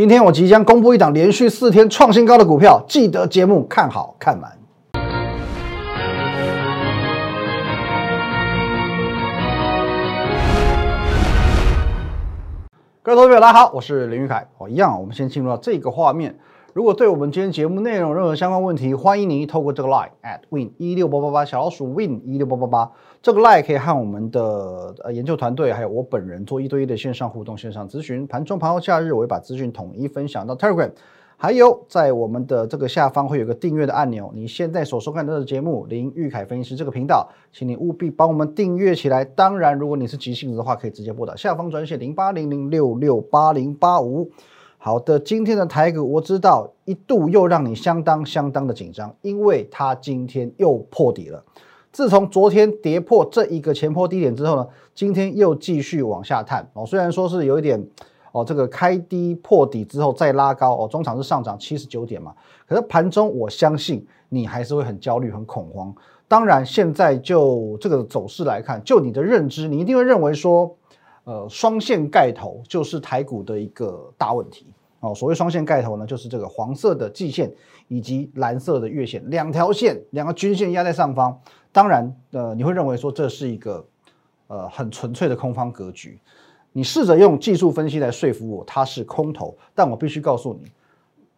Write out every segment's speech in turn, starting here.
今天我即将公布一档连续四天创新高的股票，记得节目看好看满。各位投资者，大家好，我是林玉凯。哦，一样，我们先进入到这个画面。如果对我们今天节目内容任何相关问题，欢迎您透过这个 line at win 一六八八八小老鼠 win 一六八八八这个 line 可以和我们的呃研究团队还有我本人做一对一的线上互动、线上咨询。盘中、盘后、假日，我会把资讯统一分享到 Telegram。还有，在我们的这个下方会有个订阅的按钮。你现在所收看到的节目林玉凯分析师这个频道，请你务必帮我们订阅起来。当然，如果你是急性子的话，可以直接拨打下方专线零八零零六六八零八五。好的，今天的台股我知道一度又让你相当相当的紧张，因为它今天又破底了。自从昨天跌破这一个前坡低点之后呢，今天又继续往下探哦。虽然说是有一点。哦，这个开低破底之后再拉高哦，中场是上涨七十九点嘛。可是盘中我相信你还是会很焦虑、很恐慌。当然，现在就这个走势来看，就你的认知，你一定会认为说，呃，双线盖头就是台股的一个大问题哦。所谓双线盖头呢，就是这个黄色的季线以及蓝色的月线两条线、两个均线压在上方。当然，呃，你会认为说这是一个呃很纯粹的空方格局。你试着用技术分析来说服我，它是空头，但我必须告诉你，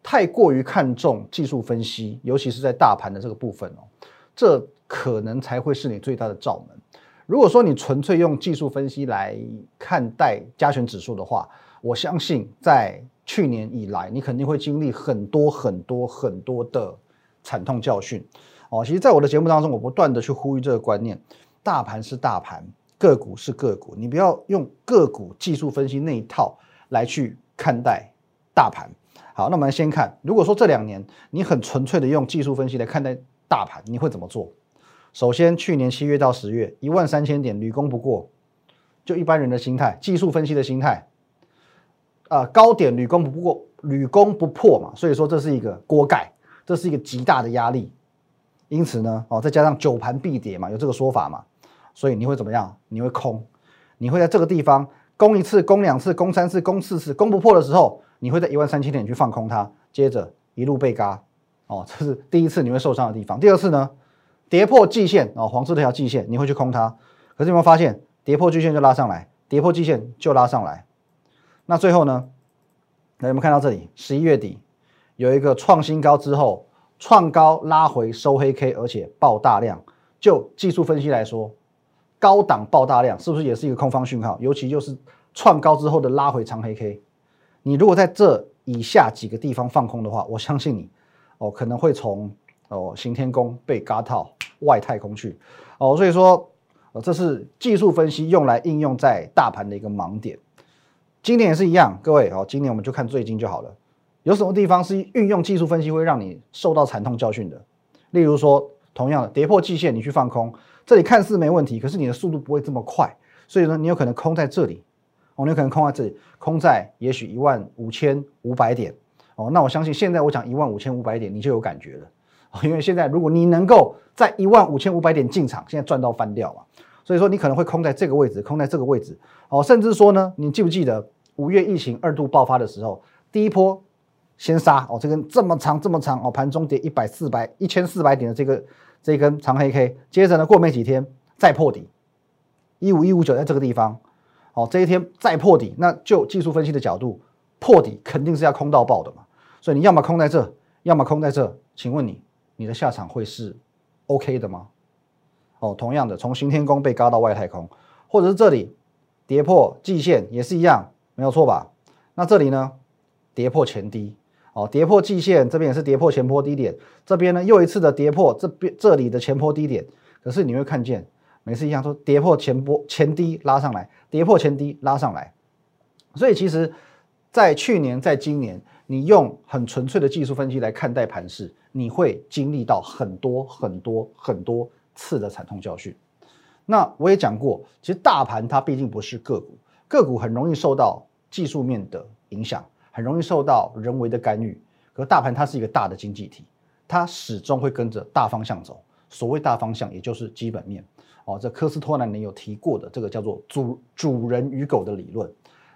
太过于看重技术分析，尤其是在大盘的这个部分哦，这可能才会是你最大的罩门。如果说你纯粹用技术分析来看待加权指数的话，我相信在去年以来，你肯定会经历很多很多很多的惨痛教训哦。其实，在我的节目当中，我不断的去呼吁这个观念：大盘是大盘。个股是个股，你不要用个股技术分析那一套来去看待大盘。好，那我们先看，如果说这两年你很纯粹的用技术分析来看待大盘，你会怎么做？首先，去年七月到十月，一万三千点屡攻不过，就一般人的心态，技术分析的心态，啊，高点屡攻不过，屡攻不破嘛，所以说这是一个锅盖，这是一个极大的压力。因此呢，哦，再加上九盘必跌嘛，有这个说法嘛。所以你会怎么样？你会空，你会在这个地方攻一次、攻两次、攻三次、攻四次，攻不破的时候，你会在一万三千点去放空它，接着一路被嘎，哦，这是第一次你会受伤的地方。第二次呢，跌破季线哦，黄色这条季线，你会去空它。可是有没有发现，跌破季线就拉上来，跌破季线就拉上来。那最后呢？那有没有看到这里？十一月底有一个创新高之后，创高拉回收黑 K，而且爆大量。就技术分析来说。高档爆大量是不是也是一个空方讯号？尤其就是创高之后的拉回长黑 K，你如果在这以下几个地方放空的话，我相信你哦可能会从哦行天宫被嘎套外太空去哦，所以说呃这是技术分析用来应用在大盘的一个盲点。今年也是一样，各位哦，今年我们就看最近就好了。有什么地方是运用技术分析会让你受到惨痛教训的？例如说，同样的跌破季线，你去放空。这里看似没问题，可是你的速度不会这么快，所以呢，你有可能空在这里，哦，你有可能空在这里，空在也许一万五千五百点，哦，那我相信现在我讲一万五千五百点，你就有感觉了，因为现在如果你能够在一万五千五百点进场，现在赚到翻掉嘛，所以说你可能会空在这个位置，空在这个位置，哦，甚至说呢，你记不记得五月疫情二度爆发的时候，第一波先杀，哦，这根这么长这么长，哦，盘中跌一百四百一千四百点的这个。这根长黑 K，接着呢，过没几天再破底，一五一五九在这个地方，好，这一天再破底，那就技术分析的角度，破底肯定是要空到爆的嘛，所以你要么空在这，要么空在这，请问你，你的下场会是 OK 的吗？哦，同样的，从行天宫被嘎到外太空，或者是这里跌破季线也是一样，没有错吧？那这里呢，跌破前低。哦，跌破季线，这边也是跌破前坡低点，这边呢又一次的跌破这边这里的前坡低点，可是你会看见每次一样说跌破前波前低拉上来，跌破前低拉上来，所以其实，在去年在今年，你用很纯粹的技术分析来看待盘势，你会经历到很多很多很多次的惨痛教训。那我也讲过，其实大盘它毕竟不是个股，个股很容易受到技术面的影响。很容易受到人为的干预，可大盘它是一个大的经济体，它始终会跟着大方向走。所谓大方向，也就是基本面。哦，这科斯托南你有提过的这个叫做主主人与狗的理论。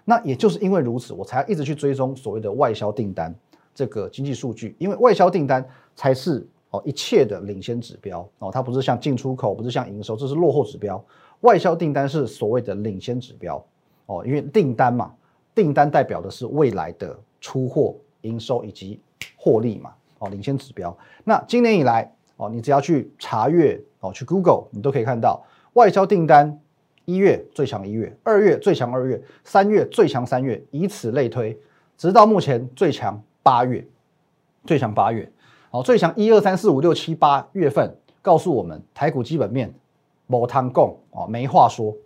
那也就是因为如此，我才一直去追踪所谓的外销订单这个经济数据，因为外销订单才是哦一切的领先指标哦，它不是像进出口，不是像营收，这是落后指标。外销订单是所谓的领先指标哦，因为订单嘛，订单代表的是未来的出货、营收以及获利嘛哦，领先指标。那今年以来哦，你只要去查阅哦，去 Google，你都可以看到外销订单。一月最强一月，二月最强二月，三月最强三月，以此类推，直到目前最强八月，最强八月，好，最强一二三四五六七八月份，告诉我们台股基本面某汤共哦，没话说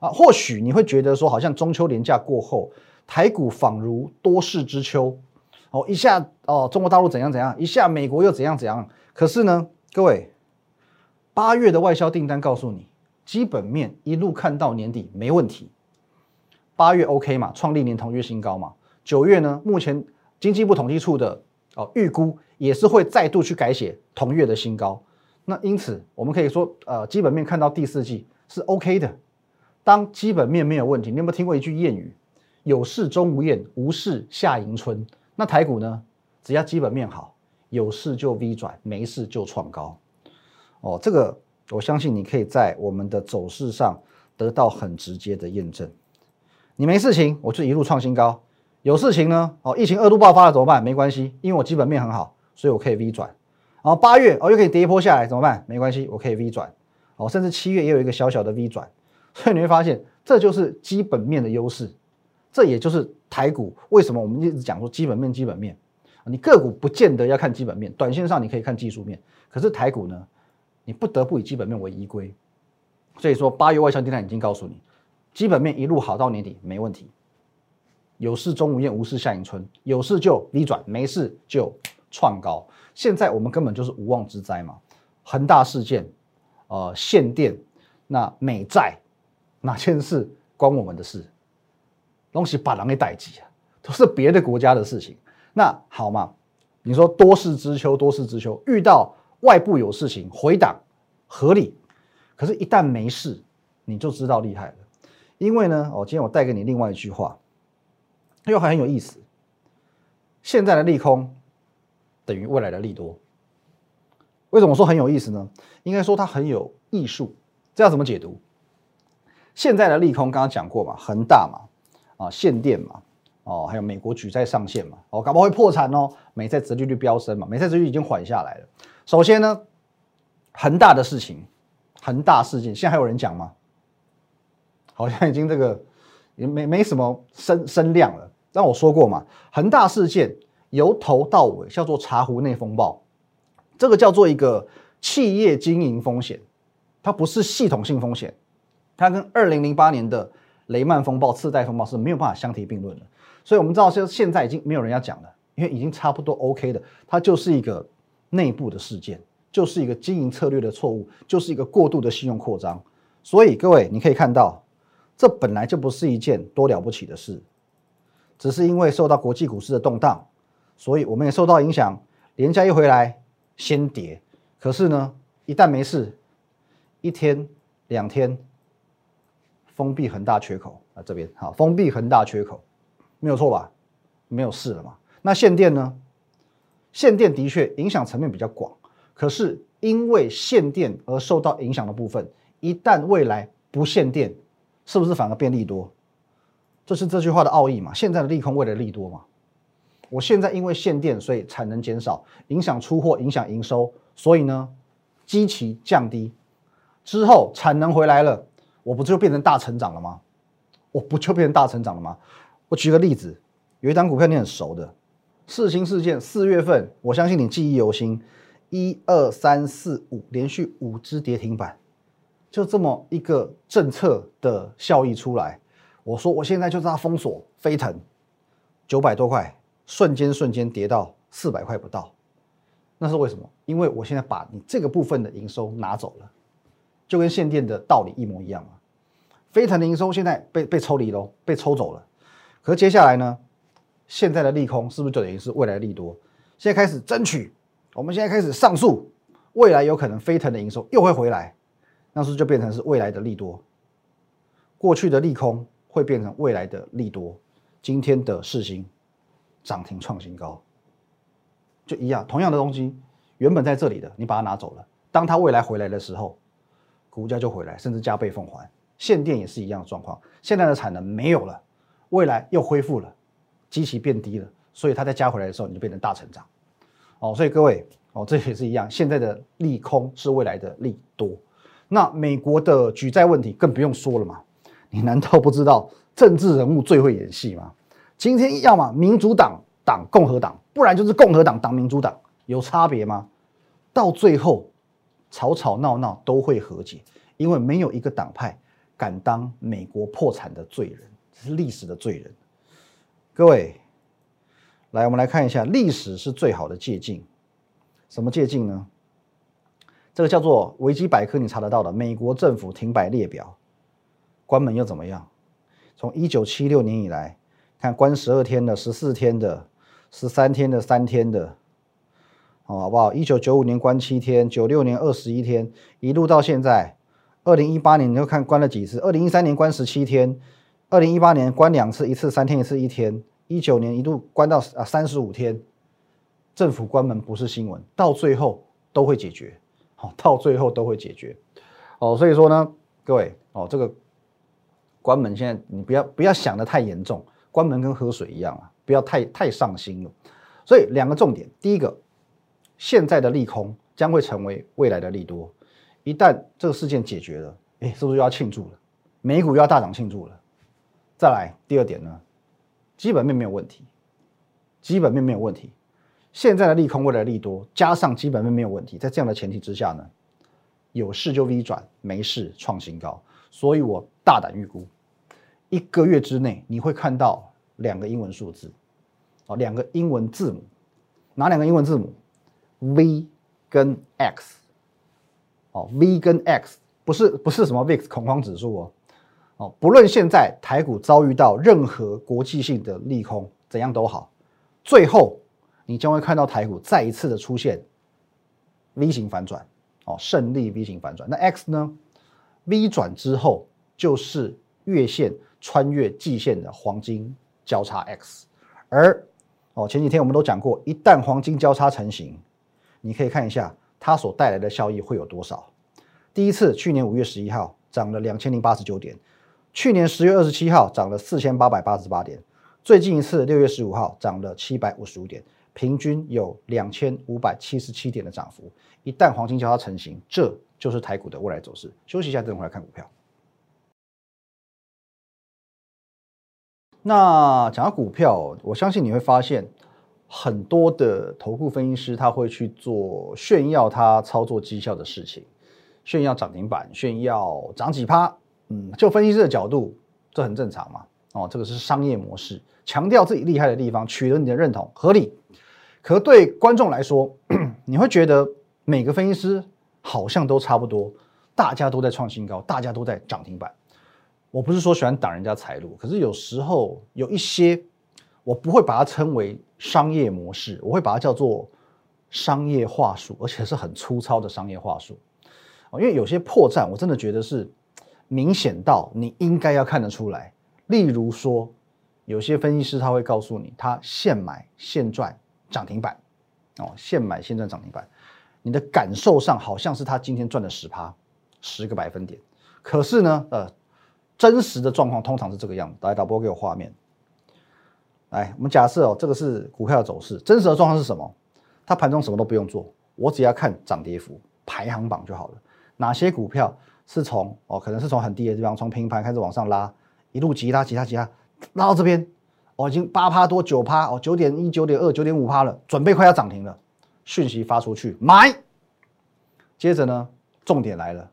啊。或许你会觉得说，好像中秋连假过后，台股仿如多事之秋，哦，一下哦，中国大陆怎样怎样，一下美国又怎样怎样。可是呢，各位，八月的外销订单告诉你。基本面一路看到年底没问题，八月 OK 嘛，创历年同月新高嘛。九月呢，目前经济部统计处的哦预估也是会再度去改写同月的新高。那因此我们可以说，呃，基本面看到第四季是 OK 的。当基本面没有问题，你有没有听过一句谚语？有事钟无艳，无事夏迎春。那台股呢？只要基本面好，有事就 V 转，没事就创高。哦，这个。我相信你可以在我们的走势上得到很直接的验证。你没事情，我就一路创新高；有事情呢，哦，疫情二度爆发了怎么办？没关系，因为我基本面很好，所以我可以 V 转。然后八月哦又可以跌一波下来怎么办？没关系，我可以 V 转。哦，甚至七月也有一个小小的 V 转。所以你会发现，这就是基本面的优势。这也就是台股为什么我们一直讲说基本面，基本面。你个股不见得要看基本面，短线上你可以看技术面。可是台股呢？你不得不以基本面为依归，所以说八月外销订单已经告诉你，基本面一路好到年底没问题。有事钟无艳，无事夏迎春，有事就 V 转，没事就创高。现在我们根本就是无妄之灾嘛。恒大事件，呃，限电，那美债，哪件事关我们的事？东西把狼给逮急啊，都是别的国家的事情。那好嘛，你说多事之秋，多事之秋，遇到。外部有事情回档合理，可是，一旦没事，你就知道厉害了。因为呢，哦，今天我带给你另外一句话，又很有意思。现在的利空等于未来的利多。为什么说很有意思呢？应该说它很有艺术。这要怎么解读？现在的利空刚刚讲过嘛，恒大嘛，啊，限电嘛，哦，还有美国举债上限嘛，哦，搞不好会破产哦。美债殖利率飙升嘛，美债殖利率已经缓下来了。首先呢，恒大的事情，恒大事件，现在还有人讲吗？好像已经这个也没没什么声声量了。但我说过嘛，恒大事件由头到尾叫做茶壶内风暴，这个叫做一个企业经营风险，它不是系统性风险，它跟二零零八年的雷曼风暴、次贷风暴是没有办法相提并论的。所以我们知道，现现在已经没有人要讲了，因为已经差不多 OK 的，它就是一个。内部的事件就是一个经营策略的错误，就是一个过度的信用扩张。所以各位，你可以看到，这本来就不是一件多了不起的事，只是因为受到国际股市的动荡，所以我们也受到影响。连价一回来，先跌。可是呢，一旦没事，一天两天，封闭恒大缺口啊，这边好，封闭恒大缺口，没有错吧？没有事了嘛？那限电呢？限电的确影响层面比较广，可是因为限电而受到影响的部分，一旦未来不限电，是不是反而变利多？这是这句话的奥义嘛？现在的利空，未来利多嘛？我现在因为限电，所以产能减少，影响出货，影响营收，所以呢，基期降低之后，产能回来了，我不就变成大成长了吗？我不就变成大成长了吗？我举个例子，有一张股票你很熟的。四星事件四月份，我相信你记忆犹新，一二三四五，连续五只跌停板，就这么一个政策的效益出来。我说我现在就是它封锁飞腾，九百多块，瞬间瞬间跌到四百块不到，那是为什么？因为我现在把你这个部分的营收拿走了，就跟限电的道理一模一样嘛。飞腾的营收现在被被抽离喽，被抽走了，可是接下来呢？现在的利空是不是就等于是未来的利多？现在开始争取，我们现在开始上诉，未来有可能飞腾的营收又会回来，那是不是就变成是未来的利多。过去的利空会变成未来的利多。今天的市星涨停创新高，就一样，同样的东西原本在这里的，你把它拿走了，当它未来回来的时候，股价就回来，甚至加倍奉还。限电也是一样的状况，现在的产能没有了，未来又恢复了，基期变低了，所以它再加回来的时候，你就变成大成长。哦，所以各位哦，这也是一样，现在的利空是未来的利多。那美国的举债问题更不用说了嘛，你难道不知道政治人物最会演戏吗？今天要么民主党党共和党，不然就是共和党党民主党，有差别吗？到最后吵吵闹闹都会和解，因为没有一个党派。敢当美国破产的罪人，这是历史的罪人。各位，来，我们来看一下，历史是最好的借鉴。什么借鉴呢？这个叫做维基百科，你查得到的美国政府停摆列表，关门又怎么样？从一九七六年以来，看关十二天的、十四天的、十三天的、三天的，好不好？一九九五年关七天，九六年二十一天，一路到现在。二零一八年你就看关了几次？二零一三年关十七天，二零一八年关两次，一次三天，一次一天。一九年一度关到啊三十五天，政府关门不是新闻，到最后都会解决，好，到最后都会解决，哦，所以说呢，各位哦，这个关门现在你不要不要想的太严重，关门跟喝水一样啊，不要太太上心了。所以两个重点，第一个，现在的利空将会成为未来的利多。一旦这个事件解决了，哎，是不是又要庆祝了？美股又要大涨庆祝了。再来第二点呢，基本面没有问题，基本面没有问题。现在的利空未来的利多，加上基本面没有问题，在这样的前提之下呢，有事就 V 转，没事创新高。所以我大胆预估，一个月之内你会看到两个英文数字，哦，两个英文字母，哪两个英文字母？V 跟 X。哦，V 跟 X 不是不是什么 VIX 恐慌指数哦，哦，不论现在台股遭遇到任何国际性的利空，怎样都好，最后你将会看到台股再一次的出现 V 型反转，哦，胜利 V 型反转。那 X 呢？V 转之后就是月线穿越季线的黄金交叉 X，而哦前几天我们都讲过，一旦黄金交叉成型，你可以看一下。它所带来的效益会有多少？第一次去年五月十一号涨了两千零八十九点，去年十月二十七号涨了四千八百八十八点，最近一次六月十五号涨了七百五十五点，平均有两千五百七十七点的涨幅。一旦黄金交叉成型，这就是台股的未来走势。休息一下，等会来看股票。那讲到股票，我相信你会发现。很多的投顾分析师他会去做炫耀他操作绩效的事情，炫耀涨停板，炫耀涨几趴，嗯，就分析师的角度，这很正常嘛，哦，这个是商业模式，强调自己厉害的地方，取得你的认同，合理。可对观众来说，你会觉得每个分析师好像都差不多，大家都在创新高，大家都在涨停板。我不是说喜欢挡人家财路，可是有时候有一些。我不会把它称为商业模式，我会把它叫做商业话术，而且是很粗糙的商业话术。哦，因为有些破绽，我真的觉得是明显到你应该要看得出来。例如说，有些分析师他会告诉你，他现买现赚涨停板，哦，现买现赚涨停板，你的感受上好像是他今天赚了十趴，十个百分点。可是呢，呃，真实的状况通常是这个样子。来，导播给我画面。来，我们假设哦，这个是股票的走势，真实的状况是什么？它盘中什么都不用做，我只要看涨跌幅排行榜就好了。哪些股票是从哦，可能是从很低的地方，从平盘开始往上拉，一路急拉急拉急拉，拉到这边，哦，已经八趴多九趴哦，九点一、九点二、九点五趴了，准备快要涨停了，讯息发出去买。接着呢，重点来了，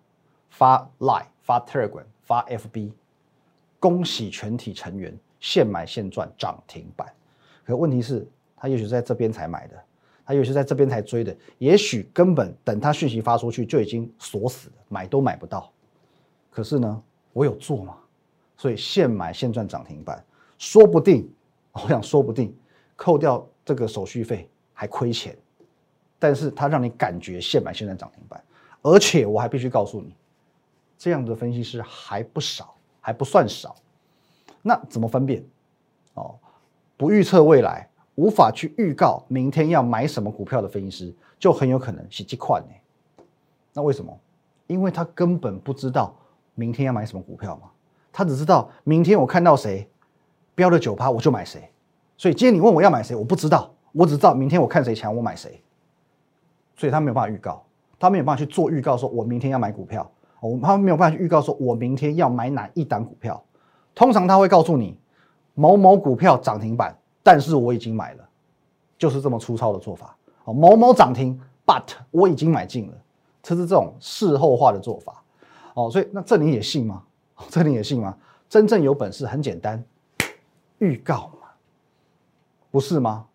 发 Line、发 Telegram、发 FB，恭喜全体成员。现买现赚涨停板，可问题是，他也许在这边才买的，他也许在这边才追的，也许根本等他讯息发出去就已经锁死了，买都买不到。可是呢，我有做嘛，所以现买现赚涨停板，说不定，我想说不定，扣掉这个手续费还亏钱，但是他让你感觉现买现赚涨停板，而且我还必须告诉你，这样的分析师还不少，还不算少。那怎么分辨？哦，不预测未来，无法去预告明天要买什么股票的分析师，就很有可能是这款呢。那为什么？因为他根本不知道明天要买什么股票嘛，他只知道明天我看到谁标了九趴，我就买谁。所以今天你问我要买谁，我不知道，我只知道明天我看谁强，我买谁。所以他没有办法预告，他没有办法去做预告，说我明天要买股票，我他没有办法去预告，说我明天要买哪一档股票。通常他会告诉你某某股票涨停板，但是我已经买了，就是这么粗糙的做法。哦，某某涨停，but 我已经买进了。这是这种事后化的做法，哦，所以那这你也信吗？这你也信吗？真正有本事很简单，预告嘛，不是吗？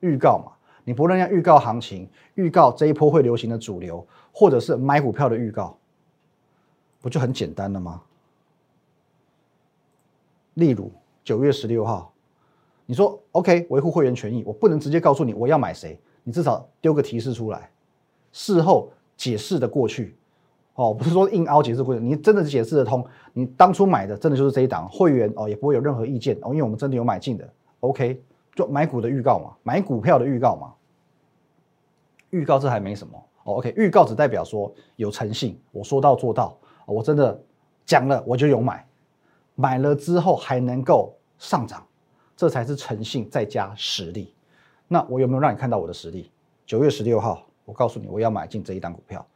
预告嘛，你不论要预告行情，预告这一波会流行的主流，或者是买股票的预告，不就很简单了吗？例如九月十六号，你说 OK 维护会员权益，我不能直接告诉你我要买谁，你至少丢个提示出来，事后。解释的过去，哦，不是说硬凹解释过去，你真的解释得通，你当初买的真的就是这一档会员哦，也不会有任何意见哦，因为我们真的有买进的，OK，就买股的预告嘛，买股票的预告嘛，预告这还没什么哦，OK，预告只代表说有诚信，我说到做到，我真的讲了我就有买，买了之后还能够上涨，这才是诚信再加实力。那我有没有让你看到我的实力？九月十六号。我告诉你，我要买进这一档股票，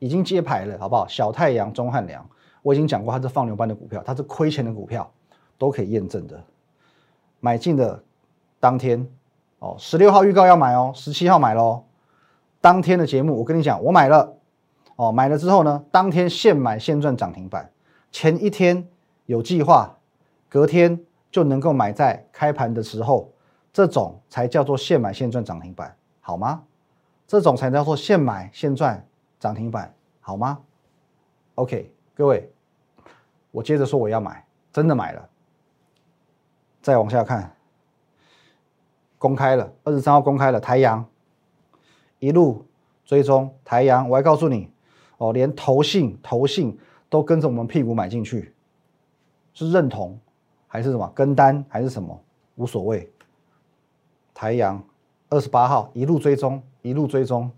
已经揭牌了，好不好？小太阳、钟汉良，我已经讲过，它是放牛班的股票，它是亏钱的股票，都可以验证的。买进的当天，哦，十六号预告要买哦，十七号买喽。当天的节目，我跟你讲，我买了，哦，买了之后呢，当天现买现赚涨停板，前一天有计划，隔天就能够买在开盘的时候，这种才叫做现买现赚涨停板，好吗？这种才叫做现买现赚涨停板，好吗？OK，各位，我接着说我要买，真的买了。再往下看，公开了，二十三号公开了，台阳一路追踪台阳，我还告诉你哦，连投信投信都跟着我们屁股买进去，是认同还是什么跟单还是什么无所谓。台阳二十八号一路追踪。一路追踪，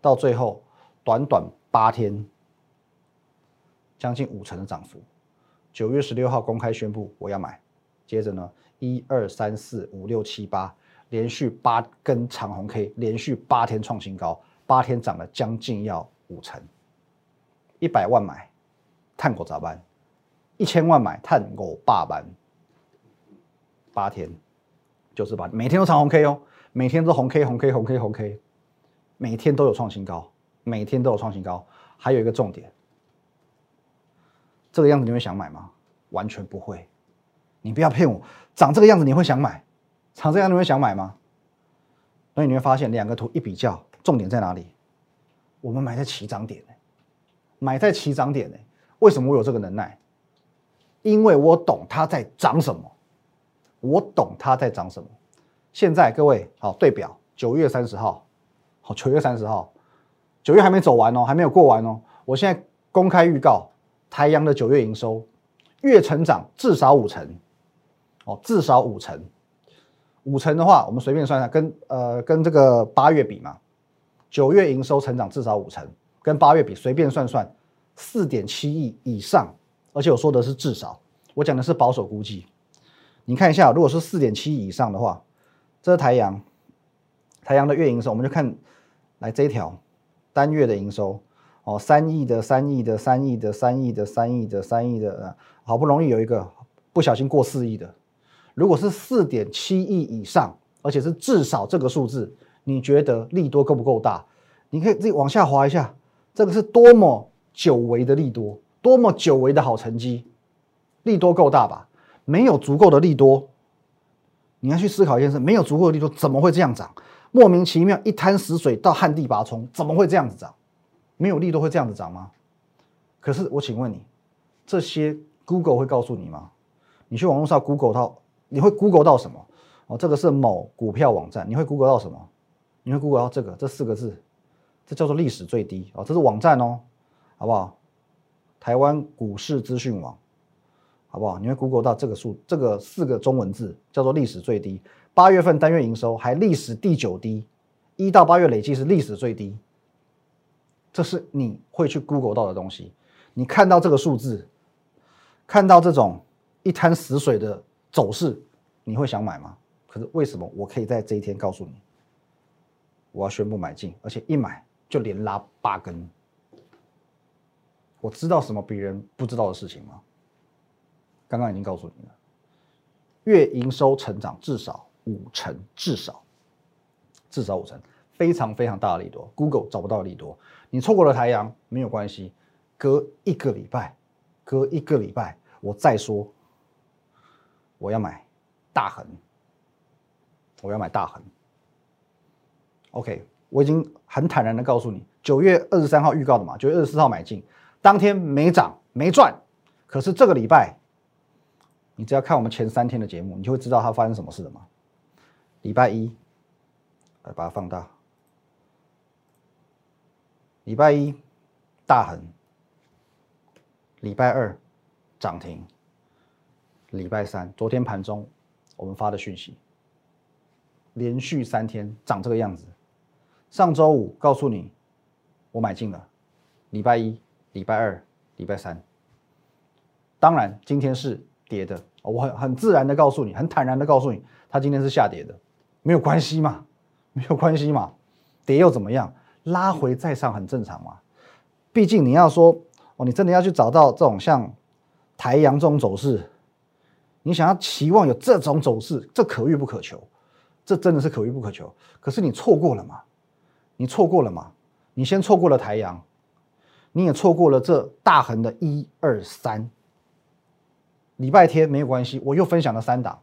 到最后短短八天，将近五成的涨幅。九月十六号公开宣布我要买，接着呢，一二三四五六七八，连续八根长红 K，连续八天创新高，八天涨了将近要五成。一百万买，探狗咋办？一千万买，探狗霸班。八天就是八，每天都长红 K 哦。每天都红 K 红 K 红 K 红 K，每天都有创新高，每天都有创新高。还有一个重点，这个样子你会想买吗？完全不会。你不要骗我，长这个样子你会想买？长这样你会想买吗？所以你会发现两个图一比较，重点在哪里？我们买在起涨点买在起涨点呢？为什么我有这个能耐？因为我懂它在涨什么，我懂它在涨什么。现在各位好对表，九月三十号，好九月三十号，九月还没走完哦，还没有过完哦。我现在公开预告，台阳的九月营收月成长至少五成，哦至少五成，五成的话，我们随便算算，跟呃跟这个八月比嘛，九月营收成长至少五成，跟八月比随便算算，四点七亿以上，而且我说的是至少，我讲的是保守估计。你看一下，如果是四点七以上的话。这是台阳，台阳的月营收，我们就看来这一条单月的营收哦，三亿的、三亿的、三亿的、三亿的、三亿的、三亿的，好不容易有一个不小心过四亿的。如果是四点七亿以上，而且是至少这个数字，你觉得利多够不够大？你可以自己往下滑一下，这个是多么久违的利多，多么久违的好成绩，利多够大吧？没有足够的利多。你要去思考一件事：没有足够的利多，怎么会这样涨？莫名其妙一滩死水到旱地拔葱，怎么会这样子涨？没有利多会这样子涨吗？可是我请问你，这些 Google 会告诉你吗？你去网络上 Google 到，你会 Google 到什么？哦，这个是某股票网站，你会 Google 到什么？你会 Google 到这个这四个字，这叫做历史最低哦，这是网站哦，好不好？台湾股市资讯网，好不好？你会 Google 到这个数，这个四个中文字叫做历史最低。八月份单月营收还历史第九低，一到八月累计是历史最低。这是你会去 Google 到的东西。你看到这个数字，看到这种一滩死水的走势，你会想买吗？可是为什么我可以在这一天告诉你，我要宣布买进，而且一买就连拉八根？我知道什么别人不知道的事情吗？刚刚已经告诉你了，月营收成长至少五成，至少至少五成，非常非常大的利多。Google 找不到利多，你错过了太阳没有关系，隔一个礼拜，隔一个礼拜我再说，我要买大恒，我要买大恒。OK，我已经很坦然的告诉你，九月二十三号预告的嘛，九月二十四号买进，当天没涨没赚，可是这个礼拜。你只要看我们前三天的节目，你就会知道它发生什么事了嘛。礼拜一，来把它放大。礼拜一大横，礼拜二涨停，礼拜三昨天盘中我们发的讯息，连续三天涨这个样子。上周五告诉你我买进了，礼拜一、礼拜二、礼拜三，当然今天是。跌的，我很很自然的告诉你，很坦然的告诉你，它今天是下跌的，没有关系嘛，没有关系嘛，跌又怎么样？拉回再上很正常嘛。毕竟你要说哦，你真的要去找到这种像台阳这种走势，你想要期望有这种走势，这可遇不可求，这真的是可遇不可求。可是你错过了嘛？你错过了嘛？你先错过了台阳，你也错过了这大横的一二三。礼拜天没有关系，我又分享了三档，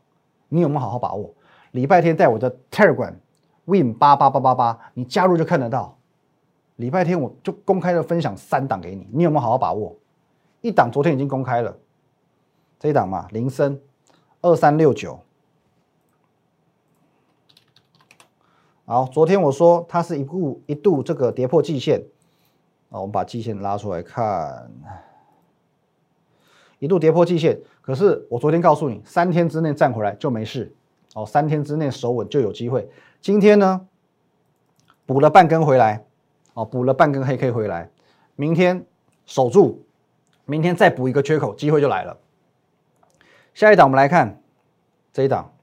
你有没有好好把握？礼拜天在我的 Telegram Win 八八八八八，你加入就看得到。礼拜天我就公开的分享三档给你，你有没有好好把握？一档昨天已经公开了，这一档嘛，铃声二三六九。好，昨天我说它是一度一度这个跌破季线，啊，我们把季线拉出来看。一度跌破季线，可是我昨天告诉你，三天之内站回来就没事哦，三天之内守稳就有机会。今天呢，补了半根回来，哦，补了半根黑 K 回来，明天守住，明天再补一个缺口，机会就来了。下一档我们来看这一档，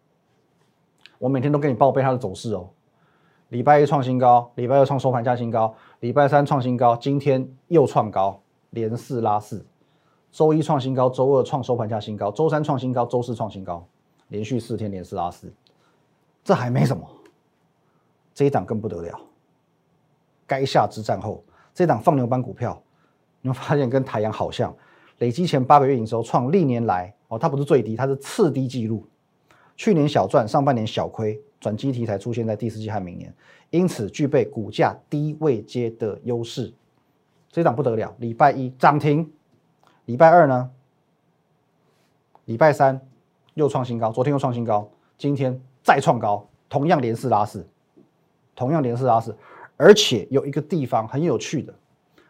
我每天都给你报备它的走势哦。礼拜一创新高，礼拜二创收盘价新高，礼拜三创新高，今天又创高，连四拉四。周一创新高，周二创收盘价新高，周三创新高，周四创新高，连续四天连四拉四，这还没什么，这一档更不得了。该下之战后，这档放牛班股票，你会发现跟太阳好像，累积前八个月营收创历年来哦，它不是最低，它是次低纪录。去年小赚，上半年小亏，转机题材出现在第四季和明年，因此具备股价低位接的优势。这档不得了，礼拜一涨停。礼拜二呢？礼拜三又创新高，昨天又创新高，今天再创高，同样连四拉四，同样连四拉四，而且有一个地方很有趣的，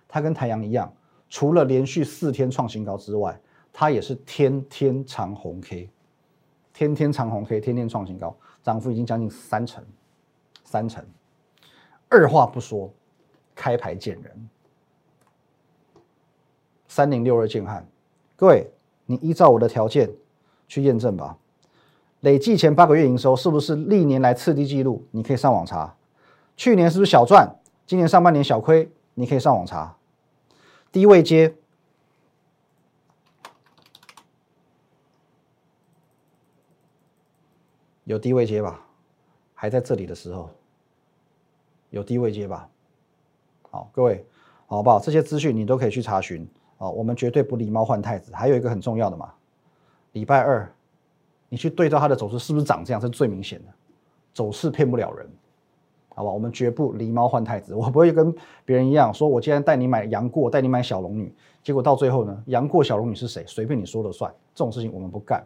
它跟太阳一样，除了连续四天创新高之外，它也是天天长红 K，天天长红 K，天天创新高，涨幅已经将近三成，三成。二话不说，开牌见人。三零六二建汉，各位，你依照我的条件去验证吧。累计前八个月营收是不是历年来次低记录？你可以上网查。去年是不是小赚？今年上半年小亏？你可以上网查。低位接有低位接吧？还在这里的时候有低位接吧？好，各位，好不好？这些资讯你都可以去查询。啊，我们绝对不狸猫换太子。还有一个很重要的嘛，礼拜二，你去对照它的走势是不是长这样，是最明显的。走势骗不了人，好吧？我们绝不狸猫换太子。我不会跟别人一样，说我今天带你买杨过，带你买小龙女，结果到最后呢，杨过、小龙女是谁，随便你说了算。这种事情我们不干。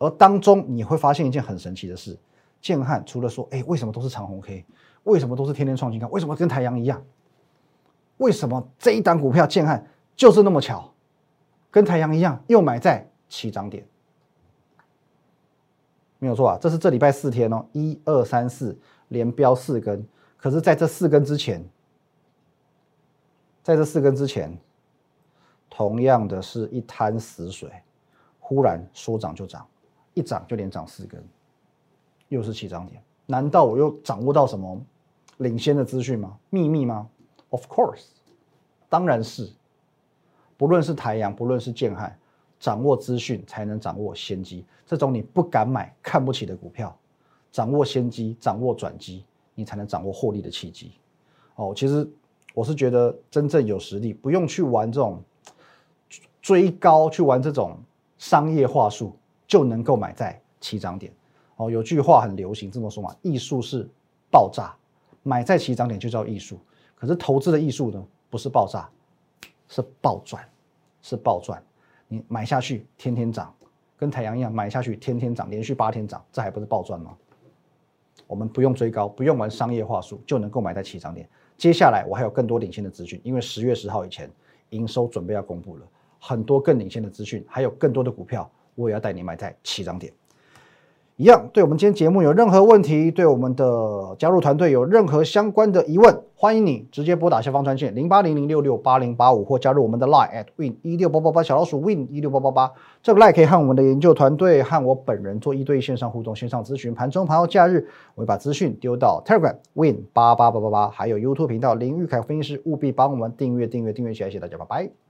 而当中你会发现一件很神奇的事：建汉除了说，哎，为什么都是长红 K？为什么都是天天创新高？为什么跟太阳一样？为什么这一档股票建汉？就是那么巧，跟太阳一样，又买在起涨点，没有错啊，这是这礼拜四天哦，一二三四连标四根，可是在这四根之前，在这四根之前，同样的是一滩死水，忽然说涨就涨，一涨就连涨四根，又是起涨点，难道我又掌握到什么领先的资讯吗？秘密吗？Of course，当然是。不论是台阳，不论是建汉，掌握资讯才能掌握先机。这种你不敢买、看不起的股票，掌握先机、掌握转机，你才能掌握获利的契机。哦，其实我是觉得真正有实力，不用去玩这种追高，去玩这种商业话术，就能够买在起涨点。哦，有句话很流行这么说嘛：艺术是爆炸，买在起涨点就叫艺术。可是投资的艺术呢，不是爆炸。是暴赚，是暴赚。你买下去天天涨，跟太阳一样买下去天天涨，连续八天涨，这还不是暴赚吗？我们不用追高，不用玩商业话术，就能够买在起涨点。接下来我还有更多领先的资讯，因为十月十号以前营收准备要公布了，很多更领先的资讯，还有更多的股票，我也要带你买在起涨点。一样，对我们今天节目有任何问题，对我们的加入团队有任何相关的疑问，欢迎你直接拨打下方专线零八零零六六八零八五，或加入我们的 Line at win 一六八八八小老鼠 win 一六八八八。这个 Line 可以和我们的研究团队和我本人做一对一线上互动、线上咨询。盘中、盘后、假日，我会把资讯丢到 Telegram win 八八八八八，还有 YouTube 频道林玉凯分析师，务必帮我们订阅、订阅、订阅起来，谢谢大家，拜拜。